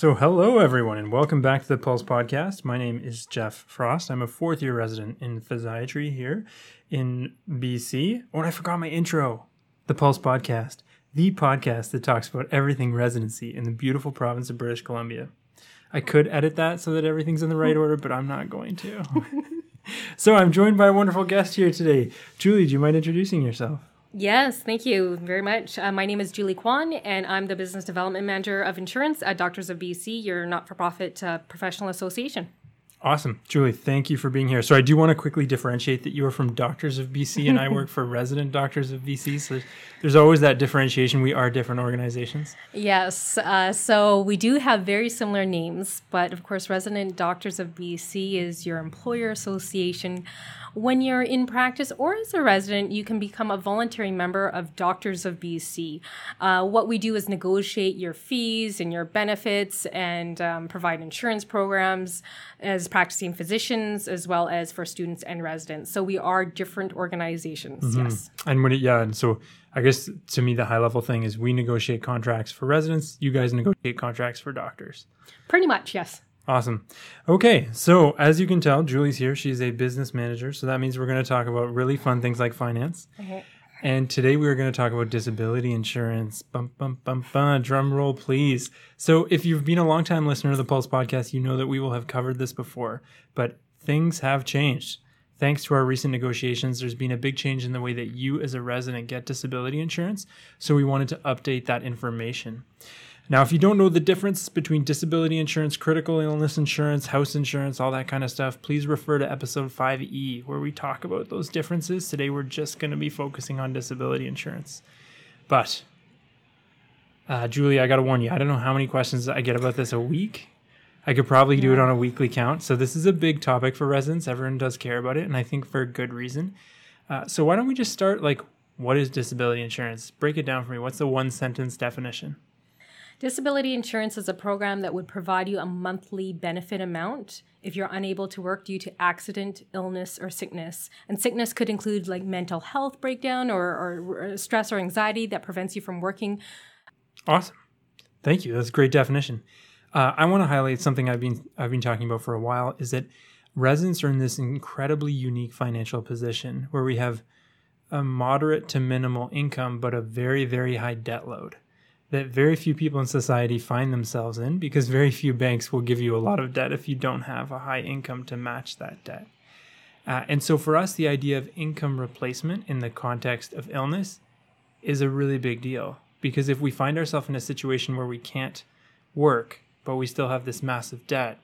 So, hello everyone, and welcome back to the Pulse Podcast. My name is Jeff Frost. I'm a fourth year resident in physiatry here in BC. Oh, and I forgot my intro. The Pulse Podcast, the podcast that talks about everything residency in the beautiful province of British Columbia. I could edit that so that everything's in the right order, but I'm not going to. so, I'm joined by a wonderful guest here today. Julie, do you mind introducing yourself? Yes, thank you very much. Uh, my name is Julie Kwan, and I'm the Business Development Manager of Insurance at Doctors of BC, your not for profit uh, professional association. Awesome. Julie, thank you for being here. So, I do want to quickly differentiate that you are from Doctors of BC and I work for Resident Doctors of BC. So, there's always that differentiation. We are different organizations. Yes. Uh, so, we do have very similar names, but of course, Resident Doctors of BC is your employer association when you're in practice or as a resident, you can become a voluntary member of Doctors of BC. Uh, what we do is negotiate your fees and your benefits and um, provide insurance programs as practicing physicians as well as for students and residents. So we are different organizations. Mm-hmm. Yes. And when it, yeah, and so I guess to me the high level thing is we negotiate contracts for residents, you guys negotiate contracts for doctors. Pretty much, yes. Awesome. Okay, so as you can tell, Julie's here. She's a business manager, so that means we're going to talk about really fun things like finance. Okay. And today we are going to talk about disability insurance. Bum bum bum bum. Drum roll, please. So, if you've been a long time listener to the Pulse podcast, you know that we will have covered this before, but things have changed. Thanks to our recent negotiations, there's been a big change in the way that you, as a resident, get disability insurance. So, we wanted to update that information. Now, if you don't know the difference between disability insurance, critical illness insurance, house insurance, all that kind of stuff, please refer to episode 5E where we talk about those differences. Today, we're just going to be focusing on disability insurance. But, uh, Julie, I got to warn you, I don't know how many questions I get about this a week. I could probably yeah. do it on a weekly count. So, this is a big topic for residents. Everyone does care about it, and I think for a good reason. Uh, so, why don't we just start like, what is disability insurance? Break it down for me. What's the one sentence definition? Disability insurance is a program that would provide you a monthly benefit amount if you're unable to work due to accident, illness, or sickness. And sickness could include like mental health breakdown or, or stress or anxiety that prevents you from working. Awesome. Thank you. That's a great definition. Uh, I want to highlight something I've been I've been talking about for a while is that residents are in this incredibly unique financial position where we have a moderate to minimal income but a very very high debt load that very few people in society find themselves in because very few banks will give you a lot of debt if you don't have a high income to match that debt. Uh, and so for us, the idea of income replacement in the context of illness is a really big deal because if we find ourselves in a situation where we can't work, but we still have this massive debt,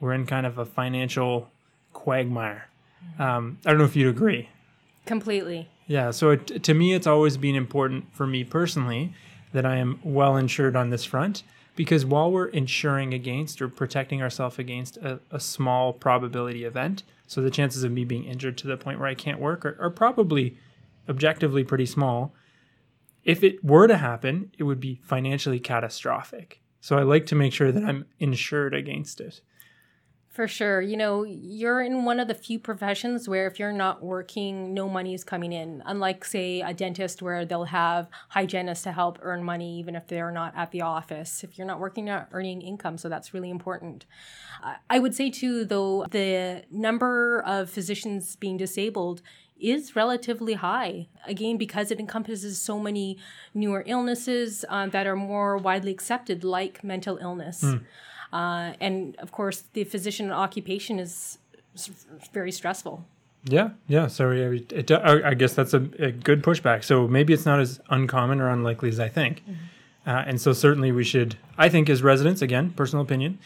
we're in kind of a financial quagmire. Um, I don't know if you'd agree. Completely. Yeah. So it, to me, it's always been important for me personally that I am well insured on this front because while we're insuring against or protecting ourselves against a, a, small probability event, so the chances of me being injured to the point where I can't work are, are probably objectively pretty small. If it were to happen, it would be financially catastrophic. So I like to make sure that I'm insured against it. For sure. You know, you're in one of the few professions where if you're not working, no money is coming in. Unlike, say, a dentist where they'll have hygienists to help earn money even if they're not at the office. If you're not working, you're not earning income. So that's really important. I would say, too, though, the number of physicians being disabled is relatively high. Again, because it encompasses so many newer illnesses uh, that are more widely accepted, like mental illness. Mm. Uh, and of course, the physician occupation is very stressful. Yeah, yeah. So it, it, I guess that's a, a, good pushback. So maybe it's not as uncommon or unlikely as I think. Mm-hmm. Uh, and so certainly we should, I think, as residents, again, personal opinion,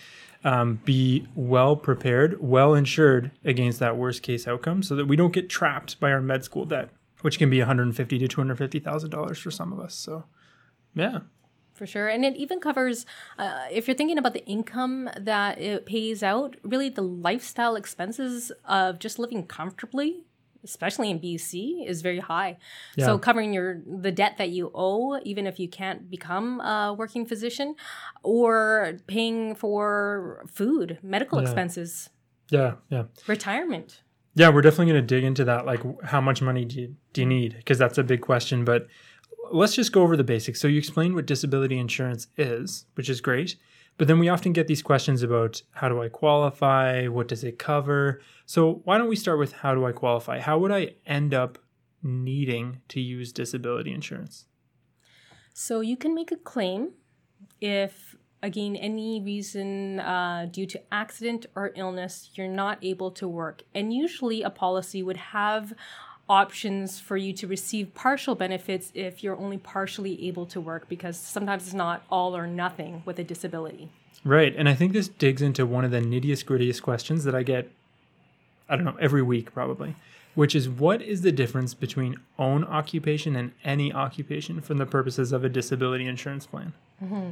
um, be well prepared, well insured against that worst case outcome, so that we don't get trapped by our med school debt, which can be 150 to 250 thousand dollars for some of us. So, yeah, for sure. And it even covers, uh, if you're thinking about the income that it pays out, really the lifestyle expenses of just living comfortably, especially in BC, is very high. Yeah. So covering your the debt that you owe, even if you can't become a working physician, or paying for food, medical yeah. expenses. Yeah, yeah. Retirement. Yeah, we're definitely going to dig into that. Like, how much money do you, do you need? Because that's a big question. But let's just go over the basics. So you explained what disability insurance is, which is great. But then we often get these questions about how do I qualify? What does it cover? So why don't we start with how do I qualify? How would I end up needing to use disability insurance? So you can make a claim if, again, any reason uh, due to accident or illness, you're not able to work. And usually a policy would have options for you to receive partial benefits if you're only partially able to work because sometimes it's not all or nothing with a disability. Right. And I think this digs into one of the nittiest grittiest questions that I get, I don't know, every week probably, which is what is the difference between own occupation and any occupation from the purposes of a disability insurance plan? Mm-hmm.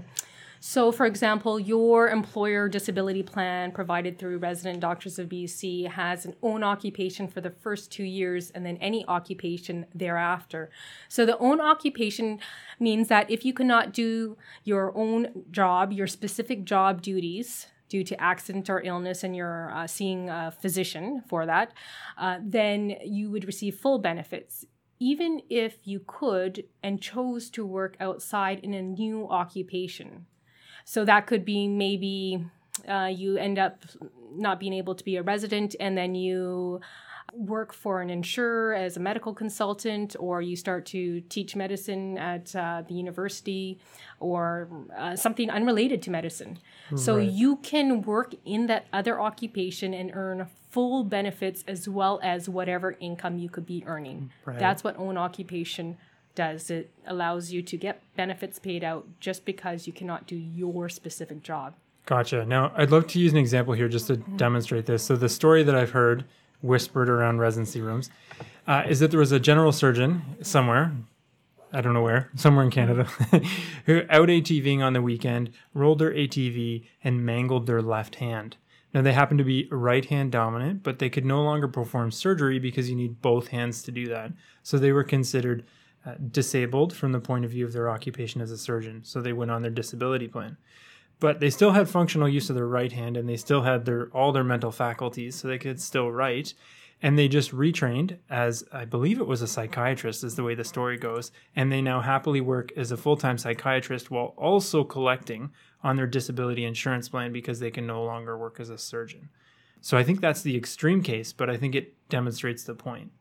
So, for example, your employer disability plan provided through Resident Doctors of BC has an own occupation for the first two years and then any occupation thereafter. So, the own occupation means that if you cannot do your own job, your specific job duties, due to accident or illness and you're uh, seeing a physician for that, uh, then you would receive full benefits even if you could and chose to work outside in a new occupation. So that could be maybe uh, you end up not being able to be a resident and then you work for an insurer as a medical consultant or you start to teach medicine at uh, the university or uh, something unrelated to medicine. Right. So you can work in that other occupation and earn full benefits as well as whatever income you could be earning. Right. That's what own occupation does. It allows you to get benefits paid out just because you cannot do your specific job. Gotcha. Now, I'd love to use an example here just to mm-hmm. demonstrate this. So, the story that I've heard whispered around residency rooms uh, is that there was a general surgeon somewhere, I don't know where, somewhere in Canada, who out ATVing on the weekend, rolled their ATV and mangled their left hand. Now, they happened to be right hand dominant, but they could no longer perform surgery because you need both hands to do that. So, they were considered uh, disabled from the point of view of their occupation as a surgeon. So they went on their disability plan. But they still had functional use of their right hand and they still had their all their mental faculties, so they could still write. And they just retrained as I believe it was a psychiatrist, is the way the story goes. And they now happily work as a full time psychiatrist while also collecting on their disability insurance plan because they can no longer work as a surgeon. So I think that's the extreme case, but I think it demonstrates the point.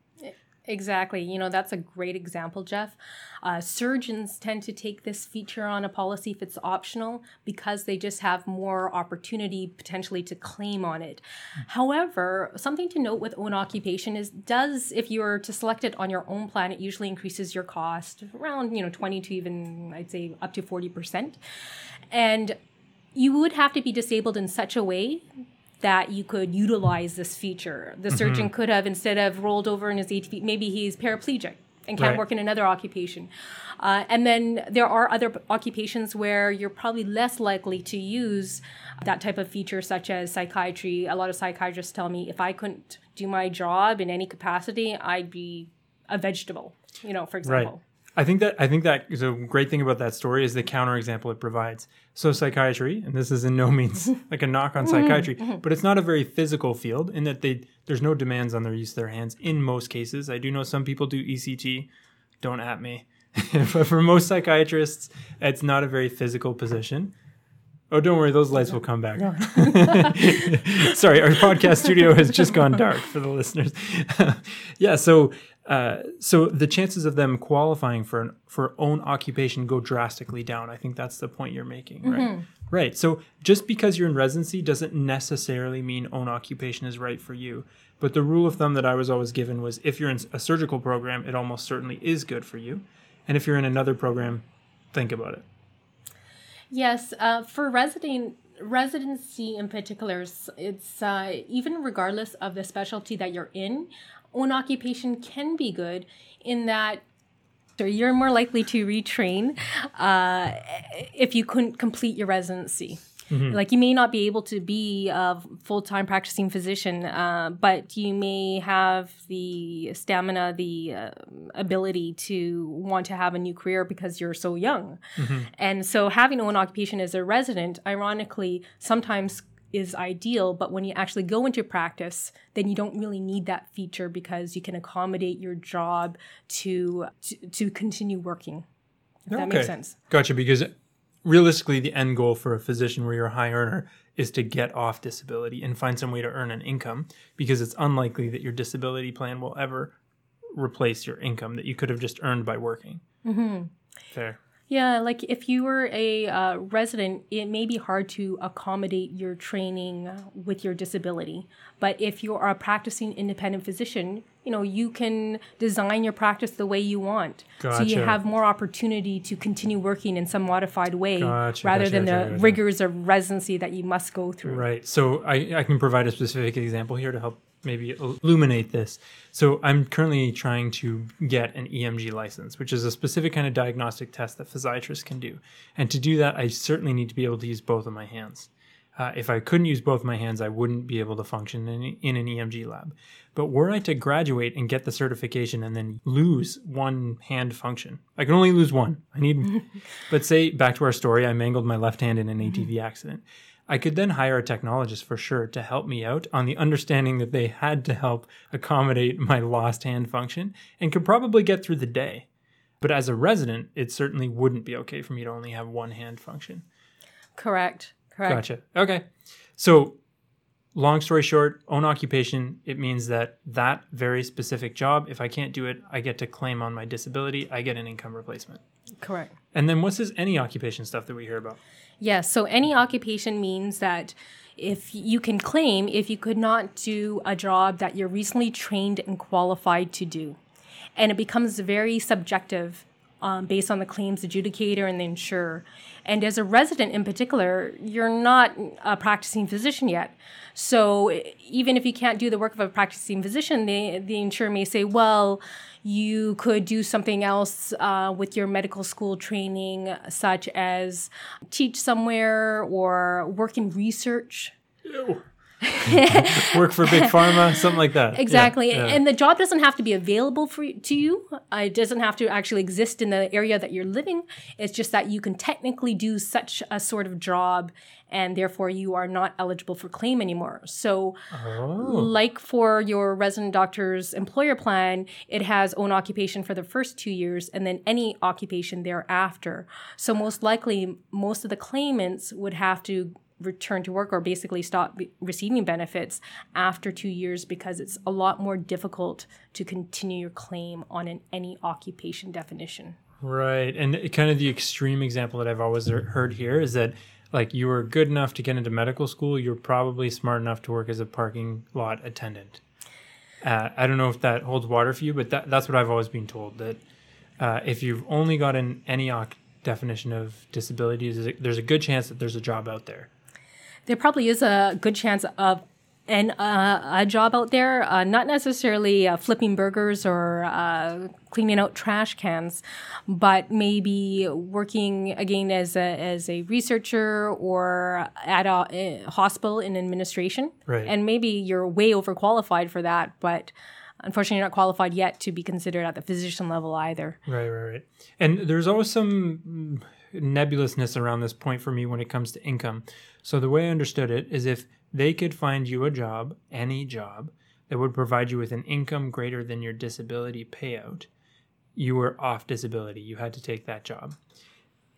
Exactly. You know, that's a great example, Jeff. Uh, surgeons tend to take this feature on a policy if it's optional because they just have more opportunity potentially to claim on it. Mm. However, something to note with own occupation is does, if you were to select it on your own plan, it usually increases your cost around, you know, 20 to even, I'd say, up to 40%. And you would have to be disabled in such a way that you could utilize this feature. The mm-hmm. surgeon could have, instead of rolled over in his ATV, maybe he's paraplegic and can't right. work in another occupation. Uh, and then there are other occupations where you're probably less likely to use that type of feature, such as psychiatry. A lot of psychiatrists tell me if I couldn't do my job in any capacity, I'd be a vegetable, you know, for example. Right. I think that I think that is a great thing about that story is the counterexample it provides. So psychiatry, and this is in no means like a knock on psychiatry, mm-hmm. but it's not a very physical field in that they there's no demands on their use of their hands in most cases. I do know some people do ECT. Don't at me. but for most psychiatrists, it's not a very physical position. Oh, don't worry, those lights will come back. Sorry, our podcast studio has just gone dark for the listeners. yeah, so uh, so the chances of them qualifying for an, for own occupation go drastically down. I think that's the point you're making, right? Mm-hmm. Right. So just because you're in residency doesn't necessarily mean own occupation is right for you. But the rule of thumb that I was always given was if you're in a surgical program, it almost certainly is good for you, and if you're in another program, think about it. Yes, uh, for resident residency in particular, it's uh, even regardless of the specialty that you're in, own occupation can be good in that you're more likely to retrain uh, if you couldn't complete your residency. Mm-hmm. Like you may not be able to be a full time practicing physician, uh, but you may have the stamina, the uh, ability to want to have a new career because you're so young. Mm-hmm. And so having own occupation as a resident, ironically, sometimes is ideal, but when you actually go into practice, then you don't really need that feature because you can accommodate your job to to, to continue working. If okay. that makes sense. Gotcha. Because realistically, the end goal for a physician where you're a high earner is to get off disability and find some way to earn an income because it's unlikely that your disability plan will ever replace your income that you could have just earned by working. Mm-hmm. Fair. Yeah, like if you were a uh, resident, it may be hard to accommodate your training with your disability. But if you are a practicing independent physician, you know, you can design your practice the way you want. So you have more opportunity to continue working in some modified way Gotcha, rather gotcha, than gotcha, the gotcha. rigors of residency that you must go through. Right. So I, I can provide a specific example here to help maybe illuminate this. So I'm currently trying to get an EMG license, which is a specific kind of diagnostic test that physiatrists can do. And to do that, I certainly need to be able to use both of my hands. Uh, if I couldn't use both of my hands, I wouldn't be able to function in, in an EMG lab. But were I to graduate and get the certification and then lose one hand function, I can only lose one. I need, but say back to our story, I mangled my left hand in an ATV accident. I could then hire a technologist for sure to help me out on the understanding that they had to help accommodate my lost hand function and could probably get through the day. But as a resident, it certainly wouldn't be okay for me to only have one hand function. Correct. Correct. Gotcha. Okay. So, long story short, own occupation, it means that that very specific job, if I can't do it, I get to claim on my disability, I get an income replacement. Correct. And then what's this any occupation stuff that we hear about? Yes. So any occupation means that if you can claim if you could not do a job that you're recently trained and qualified to do. And it becomes very subjective um, based on the claims adjudicator and the insurer. And as a resident in particular, you're not a practicing physician yet. So even if you can't do the work of a practicing physician, the, the insurer may say, well, you could do something else uh, with your medical school training, such as teach somewhere or work in research. Work for big pharma, something like that. Exactly. yeah. And the job doesn't have to be available for to you. Uh, it doesn't have to actually exist in the area that you're living. It's just that you can technically do such a sort of job and therefore you are not eligible for claim anymore. So Oh. like for your resident doctor's employer plan, it has own occupation for the first two years and then any occupation thereafter. So most likely, most of the claimants would have to return to work or basically stop receiving benefits after two years because it's a lot more difficult to continue your claim on an any occupation definition. Right. And kind of the extreme example that I've always heard here is that like you were good enough to get into medical school, you're probably smart enough to work as a parking lot attendant. Uh, I don't know if that holds water for you, but that, that's what I've always been told that uh, if you've only got an any OC definition of disabilities, there's a good chance that there's a job out there. There probably is a good chance of an uh, a job out there, uh, not necessarily uh, flipping burgers or uh, cleaning out trash cans, but maybe working again as a as a researcher or at a, uh hospital in administration. Right. And maybe you're way overqualified for that, but unfortunately, you're not qualified yet to be considered at the physician level either. Right, right, right. And there's always some mm, nebulousness around this point for me when it comes to income. So the way I understood it is if they could find you a job, any job, that would provide you with an income greater than your disability payout, you were off disability. You had to take that job.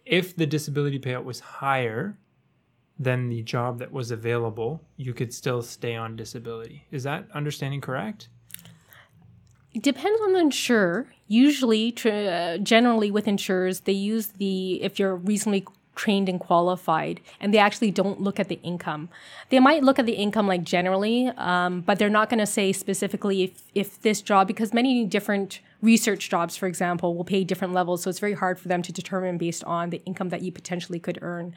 If the disability payout was higher than the job that was available, you could still stay on disability. Is that understanding correct? It depends on the insurer. Usually, tr- uh, generally with insurers, they use the if you're reasonably trained and qualified, and they actually don't look at the income. They might look at the income like generally, um, but they're not going to say specifically if if this job because many different research jobs, for example, will pay different levels, so it's very hard for them to determine based on the income that you potentially could earn.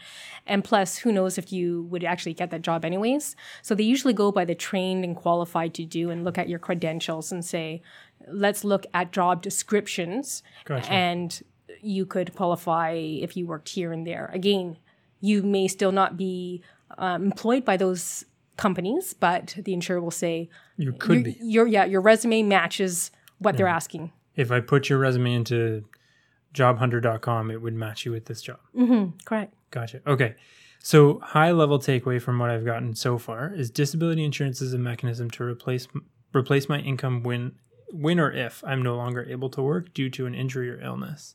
And plus, who knows if you would actually get that job anyways. So they usually go by the trained and qualified to do and look at your credentials and say, let's look at job descriptions Gotcha. and you could qualify if you worked here and there. Again, you may still not be um, employed by those companies, but the insurer will say You could your, be. your yeah your resume matches what they're asking. if I put your resume into jobhunter.com, it would match you with this job. Mm-hmm, correct. Gotcha. Okay. So, high level takeaway from what I've gotten so far is disability insurance is a mechanism to replace replace my income when when or if I'm no longer able to work due to an injury or illness.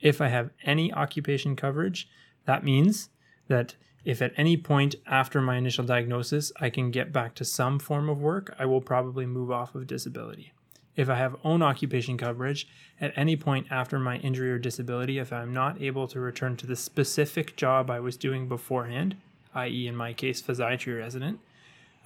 If I have any occupation coverage, That means that if at any point after my initial diagnosis I can get back to some form of work, I will probably move off of disability. If I have own occupation coverage, at any point after my injury or disability, if I'm not able to return to the specific job I was doing beforehand, i.e., in my case, physiatry resident,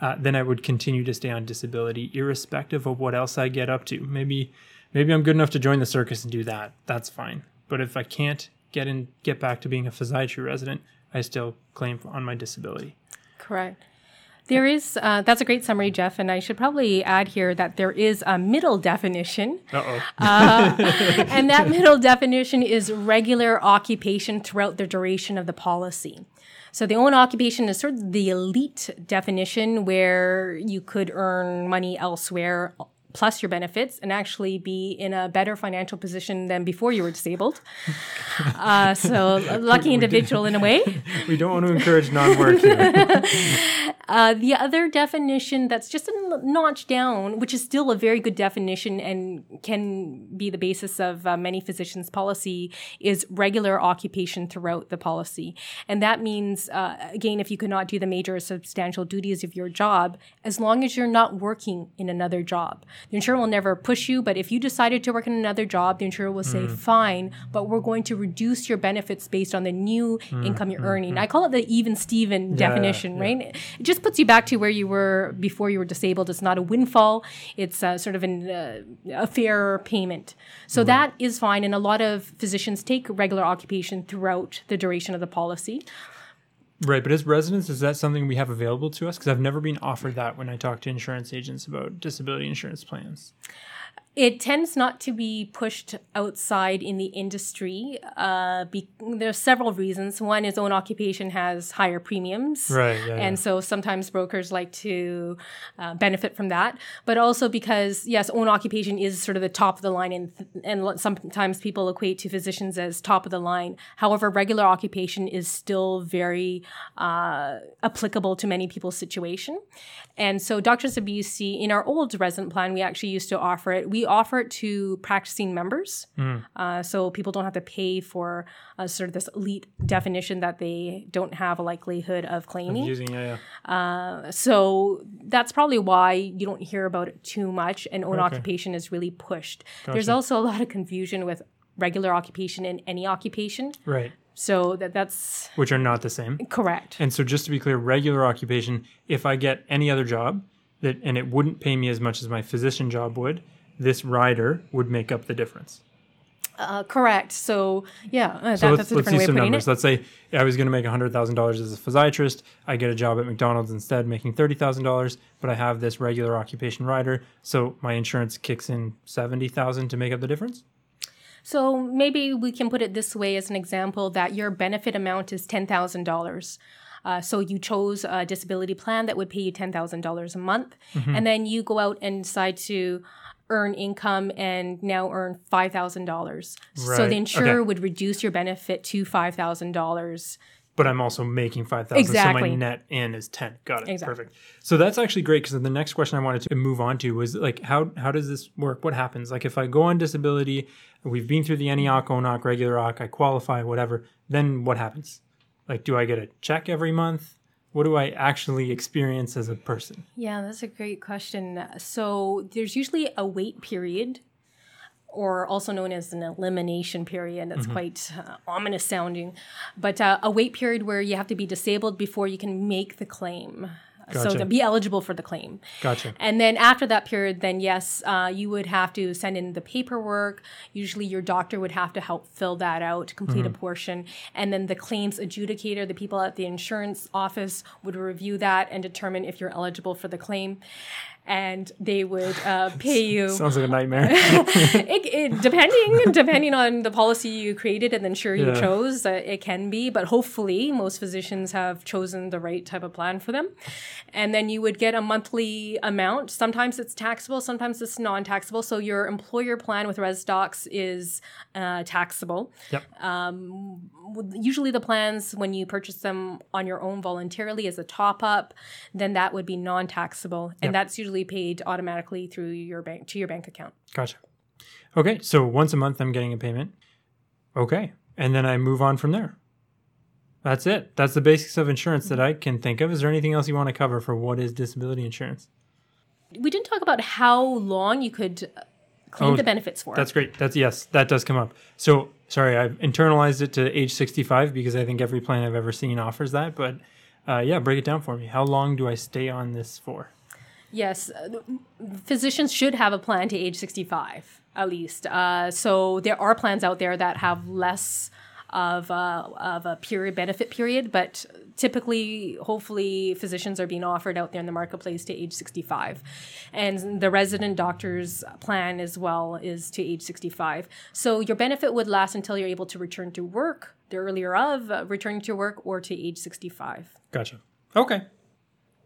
uh, then I would continue to stay on disability, irrespective of what else I get up to. Maybe, maybe I'm good enough to join the circus and do that. That's fine. But if I can't get in, get back to being a physiatry resident, I still claim on my disability. Correct. There is, uh, that's a great summary, Jeff. And I should probably add here that there is a middle definition. Uh-oh. uh, and that middle definition is regular occupation throughout the duration of the policy. So the own occupation is sort of the elite definition where you could earn money elsewhere plus your benefits and actually be in a better financial position than before you were disabled. Uh, so lucky individual in a way. We don't want to encourage non-work here. uh, the other definition that's just a notch down, which is still a very good definition and can be the basis of uh, many physicians' policy, is regular occupation throughout the policy. And that means, uh, again, if you cannot do the major or substantial duties of your job, as long as you're not working in another job. The insurer will never push you, but if you decided to work in another job, the insurer will say, mm. fine, but we're going to reduce your benefits based on the new mm. income you're mm. earning. I call it the even Steven yeah, definition, yeah. right? It just puts you back to where you were before you were disabled. It's not a windfall, it's uh, sort of an, uh, a fair payment. So that is fine. And a lot of physicians take regular occupation throughout the duration of the policy. Right, but as residents, is that something we have available to us? Because I've never been offered that when I talk to insurance agents about disability insurance plans. It tends not to be pushed outside in the industry. Uh, be, there's several reasons. One is own occupation has higher premiums, right? Yeah, and yeah. so sometimes brokers like to uh, benefit from that. But also because yes, own occupation is sort of the top of the line, and and sometimes people equate to physicians as top of the line. However, regular occupation is still very uh, applicable to many people's situation. And so, Doctors of BC, in our old resident plan, we actually used to offer it. We offer it to practicing members. Mm. Uh, so people don't have to pay for a sort of this elite definition that they don't have a likelihood of claiming. Of using, yeah, yeah. Uh, so that's probably why you don't hear about it too much, and own okay. occupation is really pushed. Gotcha. There's also a lot of confusion with regular occupation and any occupation. Right. So that that's which are not the same. Correct. And so just to be clear, regular occupation, if I get any other job that and it wouldn't pay me as much as my physician job would, this rider would make up the difference. Uh, correct. So yeah, uh, so that, let's, let's see some numbers. It. Let's say I was going to make hundred thousand dollars as a physiatrist. I get a job at McDonald's instead, making thirty thousand dollars. But I have this regular occupation rider, so my insurance kicks in seventy thousand to make up the difference. So maybe we can put it this way as an example that your benefit amount is $10,000. Uh, so you chose a disability plan that would pay you $10,000 a month. Mm-hmm. And then you go out and decide to earn income and now earn $5,000. Right. So the insurer okay. would reduce your benefit to $5,000 but I'm also making five thousand. Exactly. So my net in is ten. Got it. Exactly. Perfect. So that's actually great because the next question I wanted to move on to was like how how does this work? What happens? Like if I go on disability, we've been through the any OC, ONOC, regular OC, I qualify, whatever. Then what happens? Like, do I get a check every month? What do I actually experience as a person? Yeah, that's a great question. So there's usually a wait period or also known as an elimination period. That's mm-hmm. quite uh, ominous sounding, but uh, a wait period where you have to be disabled before you can make the claim. Gotcha. So to be eligible for the claim. Gotcha. And then after that period, then yes, uh, you would have to send in the paperwork. Usually your doctor would have to help fill that out, complete mm-hmm. a portion. And then the claims adjudicator, the people at the insurance office would review that and determine if you're eligible for the claim and they would uh, pay you. Sounds like a nightmare. it, it, depending depending on the policy you created and then sure you chose, uh, it can be. But hopefully, most physicians have chosen the right type of plan for them, and then you would get a monthly amount. Sometimes it's taxable, sometimes it's non-taxable. So your employer plan with ResDocs is uh, taxable. Yep. Um, usually, the plans when you purchase them on your own voluntarily as a top up, then that would be non-taxable, and yep. that's usually usually paid automatically through your bank to your bank account. Gotcha. Okay, so once a month I'm getting a payment. Okay, and then I move on from there. That's it. That's the basics of insurance that I can think of. Is there anything else you want to cover for what is disability insurance? We didn't talk about how long you could claim Oh, the benefits for. That's great. That's yes, that does come up. So sorry, I've internalized it to age 65 because I think every plan I've ever seen offers that. But uh, yeah, break it down for me. How long do I stay on this for? Yes, uh, physicians should have a plan to age 65 at least. Uh, so there are plans out there that have less of a, of a period benefit period, but typically, hopefully, physicians are being offered out there in the marketplace to age 65. And the resident doctor's plan as well is to age 65. So your benefit would last until you're able to return to work, the earlier of uh, returning to work, or to age 65. Gotcha. Okay.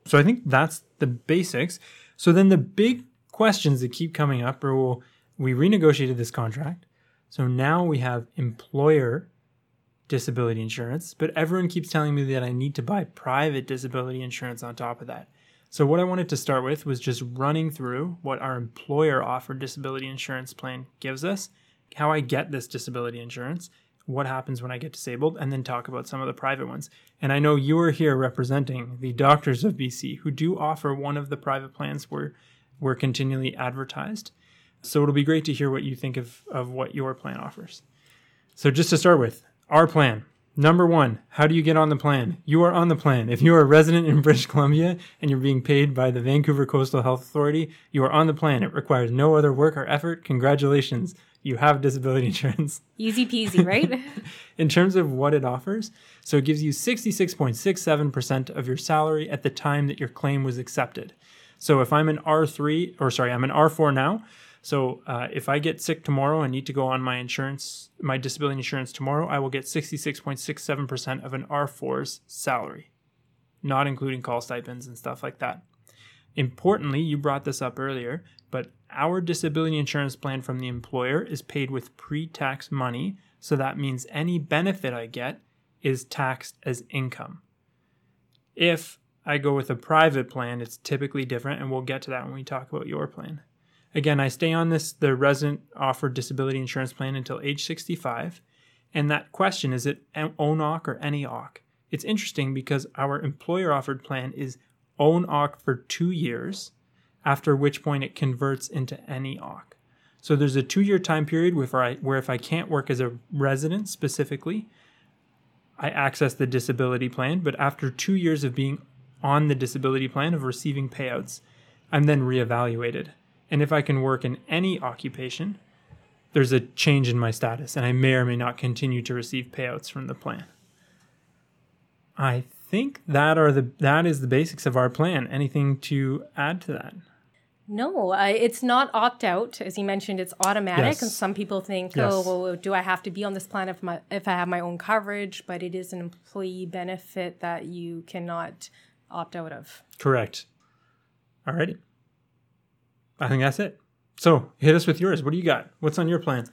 So I think that's the basics. So then the big questions that keep coming up are well, we renegotiated this contract. So now we have employer disability insurance, but everyone keeps telling me that I need to buy private disability insurance on top of that. So what I wanted to start with was just running through what our employer offered disability insurance plan gives us, how I get this disability insurance, what happens when I get disabled, and then talk about some of the private ones. And I know you are here representing the doctors of BC who do offer one of the private plans where we're continually advertised. So it'll be great to hear what you think of, of what your plan offers. So just to start with, our plan. Number one, how do you get on the plan? You are on the plan. If you are a resident in British Columbia and you're being paid by the Vancouver Coastal Health Authority, you are on the plan. It requires no other work or effort. Congratulations. You have disability insurance. Easy peasy, right? In terms of what it offers, so it gives you 66.67% of your salary at the time that your claim was accepted. So if I'm an R3, or sorry, I'm an R4 now. So uh, if I get sick tomorrow and need to go on my insurance, my disability insurance tomorrow, I will get 66.67% of an R4's salary, not including call stipends and stuff like that. Importantly, you brought this up earlier, but our disability insurance plan from the employer is paid with pre tax money. So that means any benefit I get is taxed as income. If I go with a private plan, it's typically different, and we'll get to that when we talk about your plan. Again, I stay on this, the resident offered disability insurance plan until age 65. And that question is it ONOC or any OC? It's interesting because our employer offered plan is ONOC for two years, after which point it converts into any OC. So there's a two year time period where, where if I can't work as a resident specifically, I access the disability plan. But after two years of being on the disability plan, of receiving payouts, I'm then reevaluated. And if I can work in any occupation, there's a change in my status, and I may or may not continue to receive payouts from the plan. I think that are the that is the basics of our plan. Anything to add to that? No, uh, it's not opt out, as you mentioned. It's automatic, Yes. and some people think, Yes. "Oh, well, do I have to be on this plan if my if I have my own coverage?" But it is an employee benefit that you cannot opt out of. Correct. All right. I think that's it. So hit us with yours. What do you got? What's on your plan?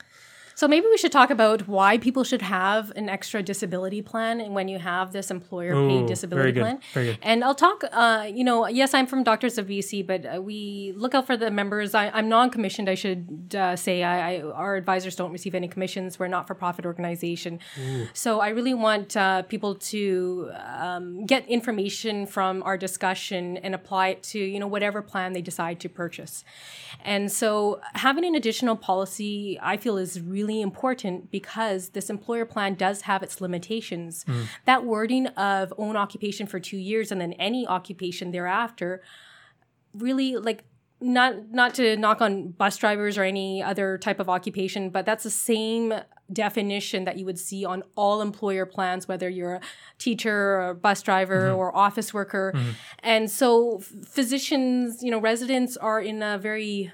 So maybe we should talk about why people should have an extra disability plan when you have this employer Ooh, paid disability very good, plan. very good. And I'll talk, uh, you know, yes, I'm from Doctors of BC, but uh, we look out for the members. I, I'm non-commissioned, I should uh, say. I, I, our advisors don't receive any commissions. We're a not-for-profit organization. So I really want uh, people to um, get information from our discussion and apply it to, you know, whatever plan they decide to purchase. And so having an additional policy, I feel, is really important because this employer plan does have its limitations. Hmm. That wording of own occupation for two years and then any occupation thereafter really like not not to knock on bus drivers or any other type of occupation but that's the same definition that you would see on all employer plans whether you're a teacher or a bus driver hmm. or office worker. Hmm. And so physicians you know residents are in a very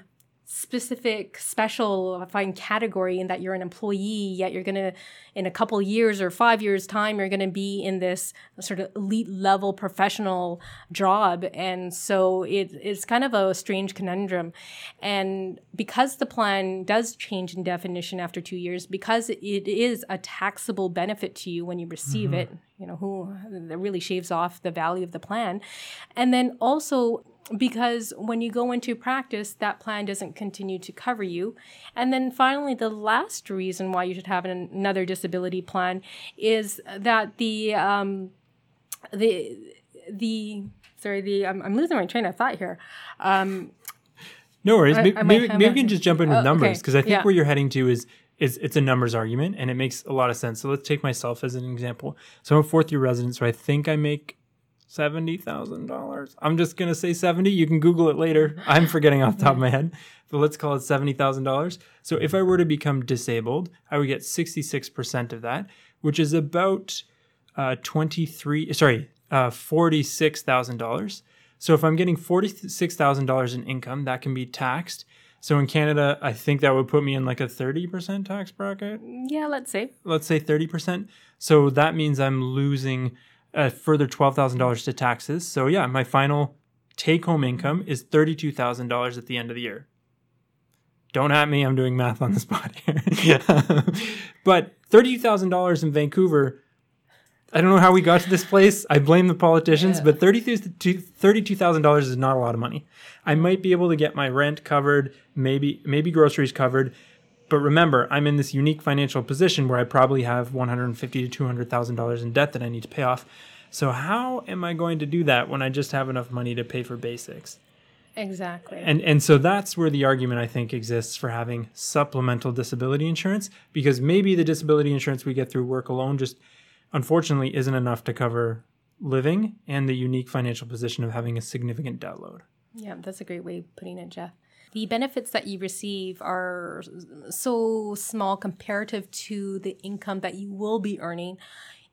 specific special uh, fine category in that you're an employee yet you're going to in a couple years or five years time you're going to be in this sort of elite level professional job. And so it, it's kind of a strange conundrum. And because the plan does change in definition after two years because it is a taxable benefit to you when you receive mm-hmm. it you know who that really shaves off the value of the plan. And then also because when you go into practice, that plan doesn't continue to cover you. And then finally, the last reason why you should have an, another disability plan is that the um, the the sorry the I'm, I'm losing my train of thought here. Um, no worries. I- maybe I might maybe, maybe we can just jump in with Oh, numbers okay. because I think Yeah. where you're heading to is is it's a numbers argument and it makes a lot of sense. So let's take myself as an example. So I'm a fourth year resident, so I think I make seventy thousand dollars. I'm just gonna say seventy. You can Google it later. I'm forgetting off the top of my head, but let's call it seventy thousand dollars. So if I were to become disabled, I would get sixty six percent of that, which is about uh, twenty three. Sorry, uh, forty six thousand dollars. So if I'm getting forty six thousand dollars in income, that can be taxed. So in Canada, I think that would put me in like a thirty percent tax bracket yeah, let's say. let's say 30%. So that means I'm losing a further $12,000 to taxes. So yeah, my final take home income is $32,000 at the end of the year. Don't at me, I'm doing math on the spot here. but $32,000 in Vancouver, I don't know how we got to this place. I blame the politicians, Yeah. but $32,000 $32,000 is not a lot of money. I might be able to get my rent covered, maybe maybe groceries covered, but remember, I'm in this unique financial position where I probably have one hundred and fifty to two hundred thousand dollars in debt that I need to pay off. So how am I going to do that when I just have enough money to pay for basics? Exactly. And and so that's where the argument I think exists for having supplemental disability insurance because maybe the disability insurance we get through work alone just unfortunately isn't enough to cover living and the unique financial position of having a significant debt load. Yeah, that's a great way of putting it, Jeff. The benefits that you receive are so small comparative to the income that you will be earning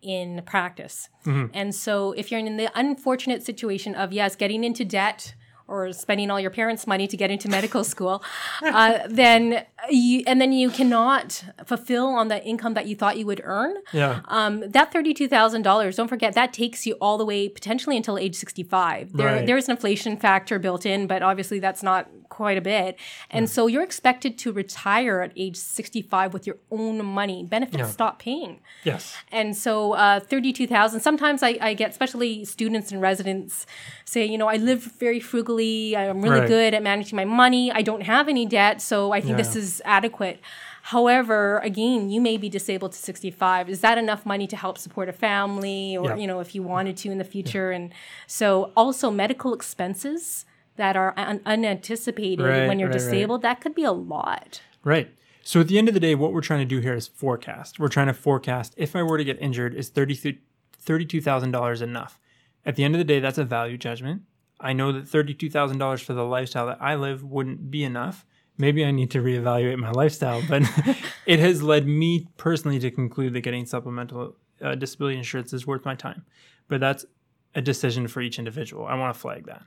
in practice. And so, if you're in the unfortunate situation of, yes, getting into debt or spending all your parents' money to get into medical school, uh, then you, and then you cannot fulfill on the income that you thought you would earn, Yeah. um, that thirty-two thousand dollars. Don't forget that takes you all the way potentially until age sixty-five. There, Right. there is an inflation factor built in, but obviously that's not quite a bit. And so you're expected to retire at age sixty-five with your own money. Benefits Yeah. stop paying. Yes. And so uh, 32,000, sometimes I, I get, especially students and residents say, you know, I live very frugally. I'm really Right. good at managing my money. I don't have any debt. So I think this is adequate. However, again, you may be disabled to 65. Is that enough money to help support a family or, Yeah. you know, if you wanted to in the future? And so also medical expenses that are un- unanticipated Right, when you're right, right. disabled, that could be a lot. Right. So at the end of the day, what we're trying to do here is forecast. We're trying to forecast if I were to get injured, is $32,000 enough? At the end of the day, that's a value judgment. I know that $32,000 for the lifestyle that I live wouldn't be enough. Maybe I need to reevaluate my lifestyle, but it has led me personally to conclude that getting supplemental uh, disability insurance is worth my time. But that's a decision for each individual. I want to flag that.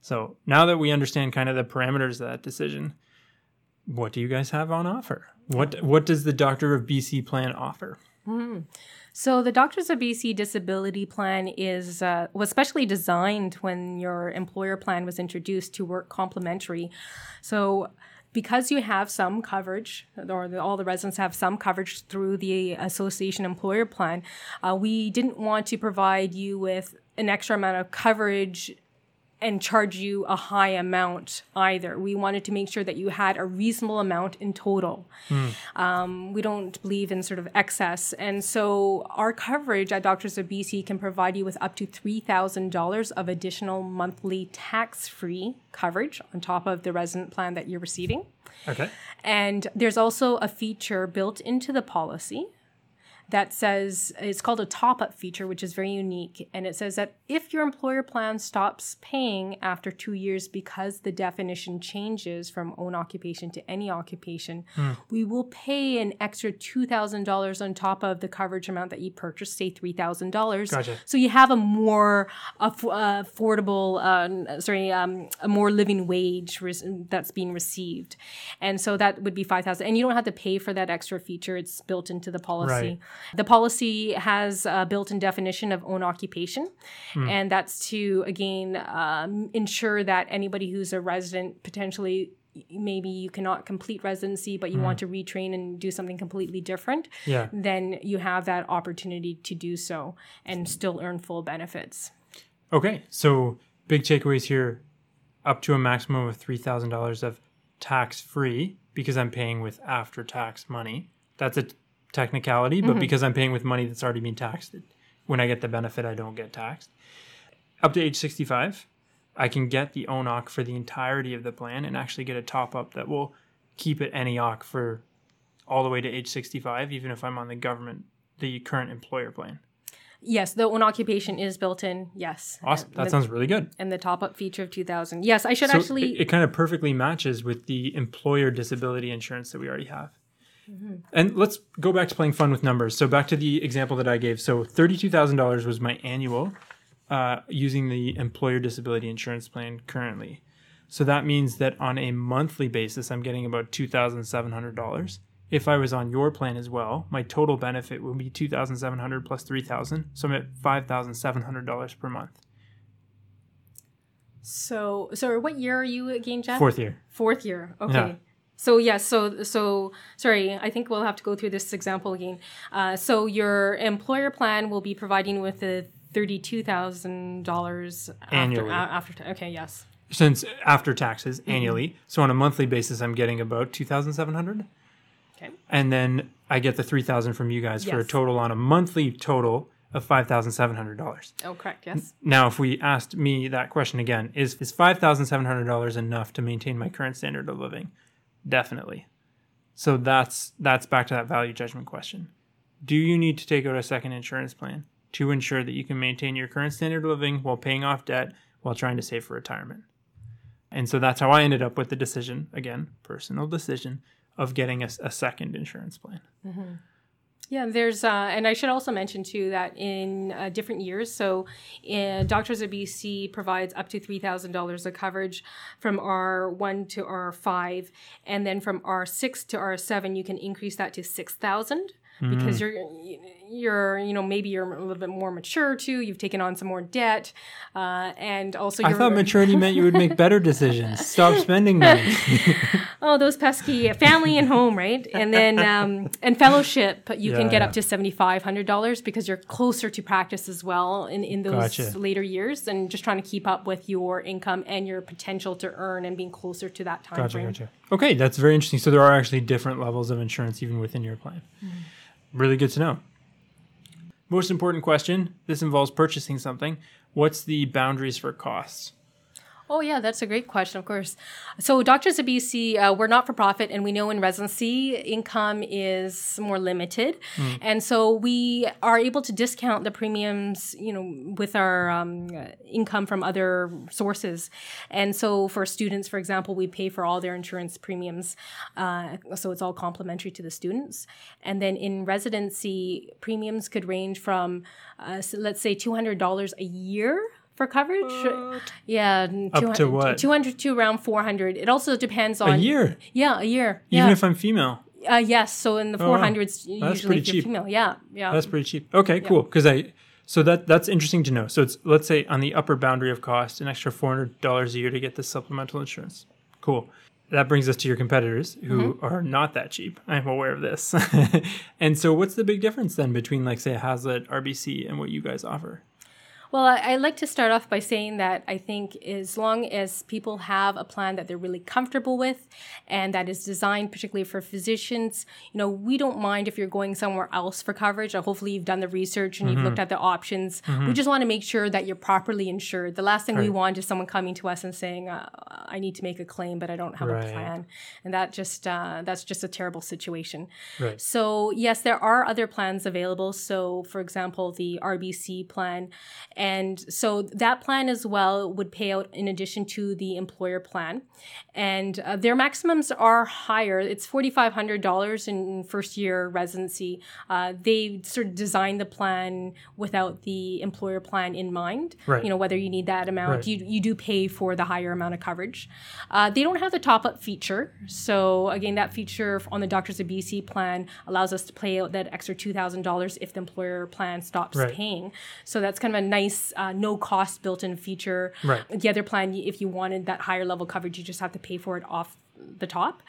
So now that we understand kind of the parameters of that decision, what do you guys have on offer? What what does the Doctor of BC plan offer? So the Doctors of BC Disability Plan is uh, was specially designed when your employer plan was introduced to work complementary. So because you have some coverage, or the, all the residents have some coverage through the association employer plan, uh, we didn't want to provide you with an extra amount of coverage and charge you a high amount either. We wanted to make sure that you had a reasonable amount in total. Um, we don't believe in sort of excess. And so our coverage at Doctors of BC can provide you with up to $3,000 of additional monthly tax free coverage on top of the resident plan that you're receiving. Okay. And there's also a feature built into the policy that says it's called a top up feature, which is very unique. And it says that if your employer plan stops paying after two years because the definition changes from own occupation to any occupation, we will pay an extra $2,000 on top of the coverage amount that you purchased, say $3,000. Gotcha. So you have a more aff- uh, affordable, uh, sorry, um, a more living wage res- that's being received, and so that would be five thousand. And you don't have to pay for that extra feature; it's built into the policy. Right. The policy has a built-in definition of own occupation, and that's to again um, ensure that anybody who's a resident potentially. Maybe you cannot complete residency, but you want to retrain and do something completely different Yeah. then you have that opportunity to do so and still earn full benefits. Okay. So big takeaways here. up to a maximum of $3,000 of tax free because I'm paying with after tax money. That's a technicality, but mm-hmm. because I'm paying with money that's already been taxed, when I get the benefit, I don't get taxed. Up to age 65, I can get the own OC for the entirety of the plan and actually get a top up that will keep it NEOC for all the way to age 65, even if I'm on the government, the current employer plan. Yes, the own occupation is built in. Yes. Awesome. That the, sounds really good. and the top up feature of 2000. Yes, I should So actually. it, it kind of perfectly matches with the employer disability insurance that we already have. And let's go back to playing fun with numbers. So back to the example that I gave. So thirty-two thousand dollars was my annual uh, using the employer disability insurance plan currently. So that means that on a monthly basis, I'm getting about two thousand seven hundred dollars. If I was on your plan as well, my total benefit would be two thousand seven hundred plus three thousand. So I'm at five thousand seven hundred dollars per month. so, so what year are you again, Jeff? Fourth year. Fourth year. Okay. Yeah. So yes, so so sorry, I think we'll have to go through this example again. Uh, so your employer plan will be providing with the thirty-two thousand dollars Annually. After, after okay, yes. since after taxes annually. So on a monthly basis, I'm getting about two thousand seven hundred, Okay. and then I get the three thousand from you guys for a total on a monthly total of five thousand seven hundred dollars. Oh, correct. Yes. Now, if we asked me that question again, is is five thousand seven hundred dollars enough to maintain my current standard of living? Definitely. So that's that's back to that value judgment question. Do you need to take out a second insurance plan to ensure that you can maintain your current standard of living while paying off debt while trying to save for retirement? And so that's how I ended up with the decision, again, personal decision of getting a second insurance plan. Mm-hmm. Yeah, there's, uh, and I should also mention too that in uh, different years, so in Doctors of BC provides up to $3,000 of coverage from R1 to R5, and then from R6 to R7, you can increase that to 6,000 because you're, you're, you know, maybe you're a little bit more mature too, you've taken on some more debt, uh, and also I thought maturity meant you would make better decisions. Stop spending money. oh, those pesky family and home, right? And then, um, and fellowship, you can get yeah. up to $7,500 because you're closer to practice as well in, in those Gotcha. later years and just trying to keep up with your income and your potential to earn and being closer to that time Gotcha, frame. gotcha. Okay, that's very interesting. So there are actually different levels of insurance even within your plan. Really good to know. Most important question this involves purchasing something. What's the boundaries for costs? Oh, yeah, that's a great question, of course. So, Doctors of BC, uh, we're not for profit, and we know in residency income is more limited. And so, we are able to discount the premiums, you know, with our um, income from other sources. And so, for students, for example, we pay for all their insurance premiums. Uh, so, it's all complimentary to the students. And then in residency, premiums could range from, uh, so let's say, $200 a year for coverage. Yeah, Up to what? 200 to around 400. It also depends on A year, Yeah, a year. even yeah. if I'm female. uh, yes, so in the wow. 400s usually That's if pretty you're cheap. female. Yeah, yeah. That's pretty cheap. Okay, cool. Because I so that that's interesting to know. So it's let's say on the upper boundary of cost, an extra four hundred dollars a year to get this supplemental insurance. Cool. That brings us to your competitors who Mm-hmm. are not that cheap. I'm aware of this. and so what's the big difference then between like say a Hazlitt, RBC, and what you guys offer? Well, I, I like to start off by saying that I think as long as people have a plan that they're really comfortable with and that is designed particularly for physicians, you know, we don't mind if you're going somewhere else for coverage. Uh, hopefully, you've done the research and you've looked at the options. We just want to make sure that you're properly insured. The last thing we want is someone coming to us and saying, uh, "I need to make a claim, but I don't have Right. a plan," and that just uh, that's just a terrible situation. Right. So, yes, there are other plans available. So, for example, the RBC plan. And so that plan as well would pay out in addition to the employer plan. And uh, their maximums are higher. It's $4,500 in first year residency. Uh, they sort of designed the plan without the employer plan in mind. Right. You know, whether you need that amount, Right. you, you do pay for the higher amount of coverage. Uh, they don't have the top up feature. So, again, that feature on the Doctors of BC plan allows us to pay out that extra $2,000 if the employer plan stops Right. paying. So, that's kind of a nice uh, no cost built in feature. Right. The other plan, if you wanted that higher level coverage, you just have to pay for it off the top.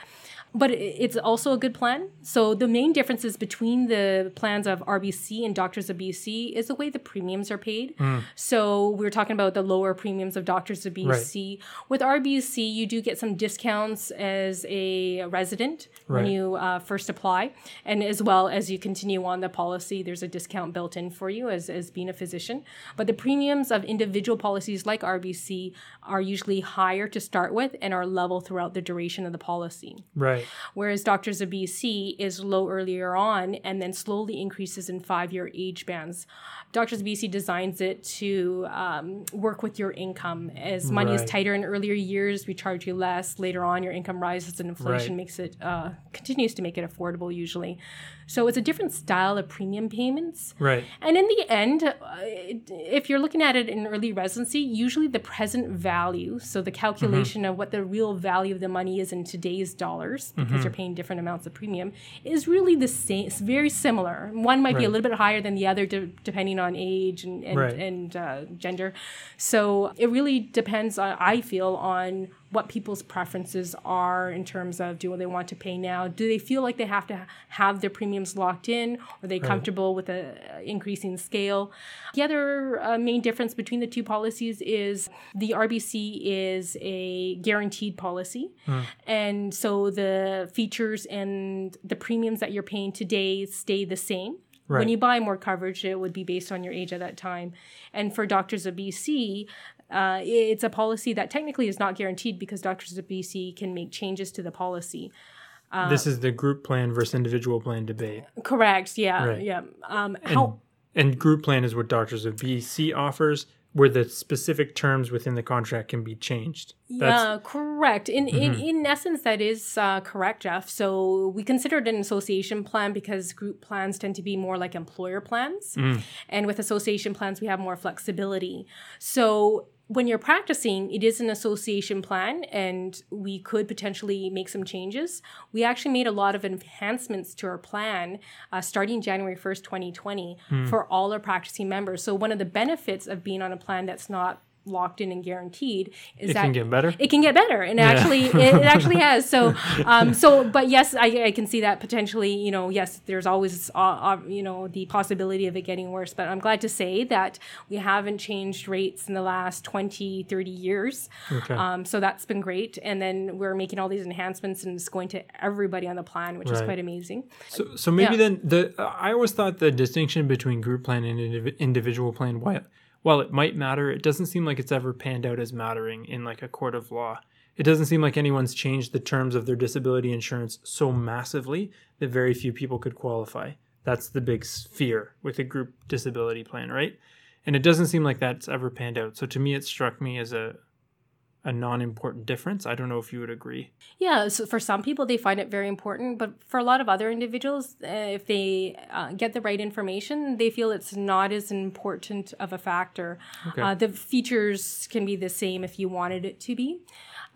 But it's also a good plan. So the main differences between the plans of RBC and Doctors of BC is the way the premiums are paid. Mm. So we are talking about the lower premiums of Doctors of BC. Right. With RBC, you do get some discounts as a resident right. when you uh, first apply, and as well as you continue on the policy, there's a discount built in for you as, as being a physician. But the premiums of individual policies like RBC are usually higher to start with and are level throughout the duration of the policy. Right. Right. Whereas Doctors of BC is low earlier on and then slowly increases in five year age bands. Doctors of BC designs it to um, work with your income. As money right. is tighter in earlier years, we charge you less. Later on, your income rises and inflation right. makes it, uh, continues to make it affordable usually. So it's a different style of premium payments. Right. And in the end, uh, if you're looking at it in early residency, usually the present value, so the calculation mm-hmm. of what the real value of the money is in today's dollars, because mm-hmm. you're paying different amounts of premium, is really the same. It's very similar. One might right. be a little bit higher than the other, de- depending on age and and, right. and uh, gender. So it really depends. On, I feel on what people's preferences are in terms of do they want to pay now? Do they feel like they have to have their premiums locked in? Are they comfortable with a increasing scale? The other uh, main difference between the two policies is the RBC is a guaranteed policy, mm. and so the features and the premiums that you're paying today stay the same. Right. When you buy more coverage, it would be based on your age at that time. And for Doctors of BC, uh, it's a policy that technically is not guaranteed because Doctors of BC can make changes to the policy. Uh, this is the group plan versus individual plan debate. Correct. Yeah. Right. Yeah. Um, how, and, and group plan is what Doctors of BC offers where the specific terms within the contract can be changed. That's, yeah, correct. In, mm-hmm. in in essence, that is uh, correct, Jeff. So we consider it an association plan because group plans tend to be more like employer plans, mm. and with association plans, we have more flexibility. So when you're practicing, it is an association plan, and we could potentially make some changes. We actually made a lot of enhancements to our plan uh, starting January 1st, 2020, mm. for all our practicing members. So, one of the benefits of being on a plan that's not locked in and guaranteed is it that it can get better it can get better and yeah. actually it, it, actually has so um so but yes I, I can see that potentially you know yes there's always uh, uh, you know the possibility of it getting worse but i'm glad to say that we haven't changed rates in the last 20 30 years okay. um so that's been great and then we're making all these enhancements and it's going to everybody on the plan which right. is quite amazing so so maybe yeah. then the i always thought the distinction between group plan and individual plan why while it might matter, it doesn't seem like it's ever panned out as mattering in like a court of law. It doesn't seem like anyone's changed the terms of their disability insurance so massively that very few people could qualify. That's the big fear with a group disability plan, right? And it doesn't seem like that's ever panned out. So to me, it struck me as a a non-important difference. I don't know if you would agree. Yeah, so for some people they find it very important, but for a lot of other individuals, uh, if they uh, get the right information, they feel it's not as important of a factor. Okay. Uh, the features can be the same if you wanted it to be,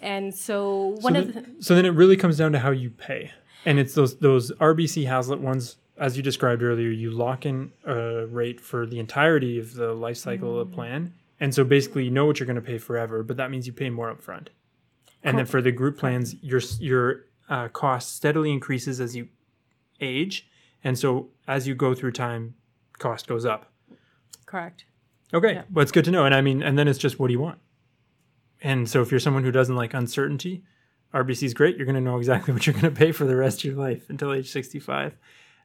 and so one so of the, so then it really comes down to how you pay, and it's those those RBC Hazlitt ones. As you described earlier, you lock in a rate for the entirety of the life cycle mm. of the plan, and so basically, you know what you're going to pay forever, but that means you pay more upfront. And cool. then for the group plans, your your uh, cost steadily increases as you age, and so as you go through time, cost goes up. Correct. Okay, yeah. well, it's good to know. And I mean, and then it's just what do you want? And so if you're someone who doesn't like uncertainty, RBC is great. You're going to know exactly what you're going to pay for the rest of your life until age 65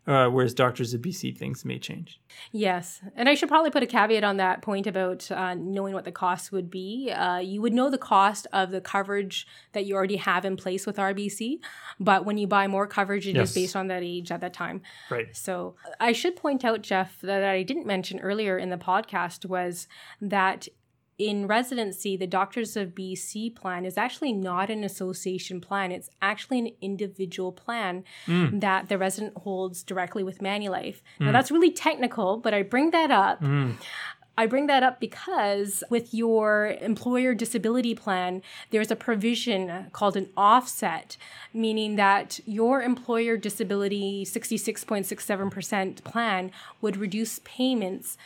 uh, whereas doctors of BC things may change. Yes, and I should probably put a caveat on that point about uh, knowing what the cost would be. Uh, you would know the cost of the coverage that you already have in place with RBC, but when you buy more coverage, it yes. is based on that age at that time. Right. So I should point out, Jeff, that I didn't mention earlier in the podcast was that in residency, the Doctors of BC plan is actually not an association plan. It's actually an individual plan mm. that the resident holds directly with Manulife. Mm. Now, that's really technical, but I bring that up. Mm. I bring that up because with your employer disability plan, there's a provision called an offset, meaning that your employer disability 66.67% plan would reduce payments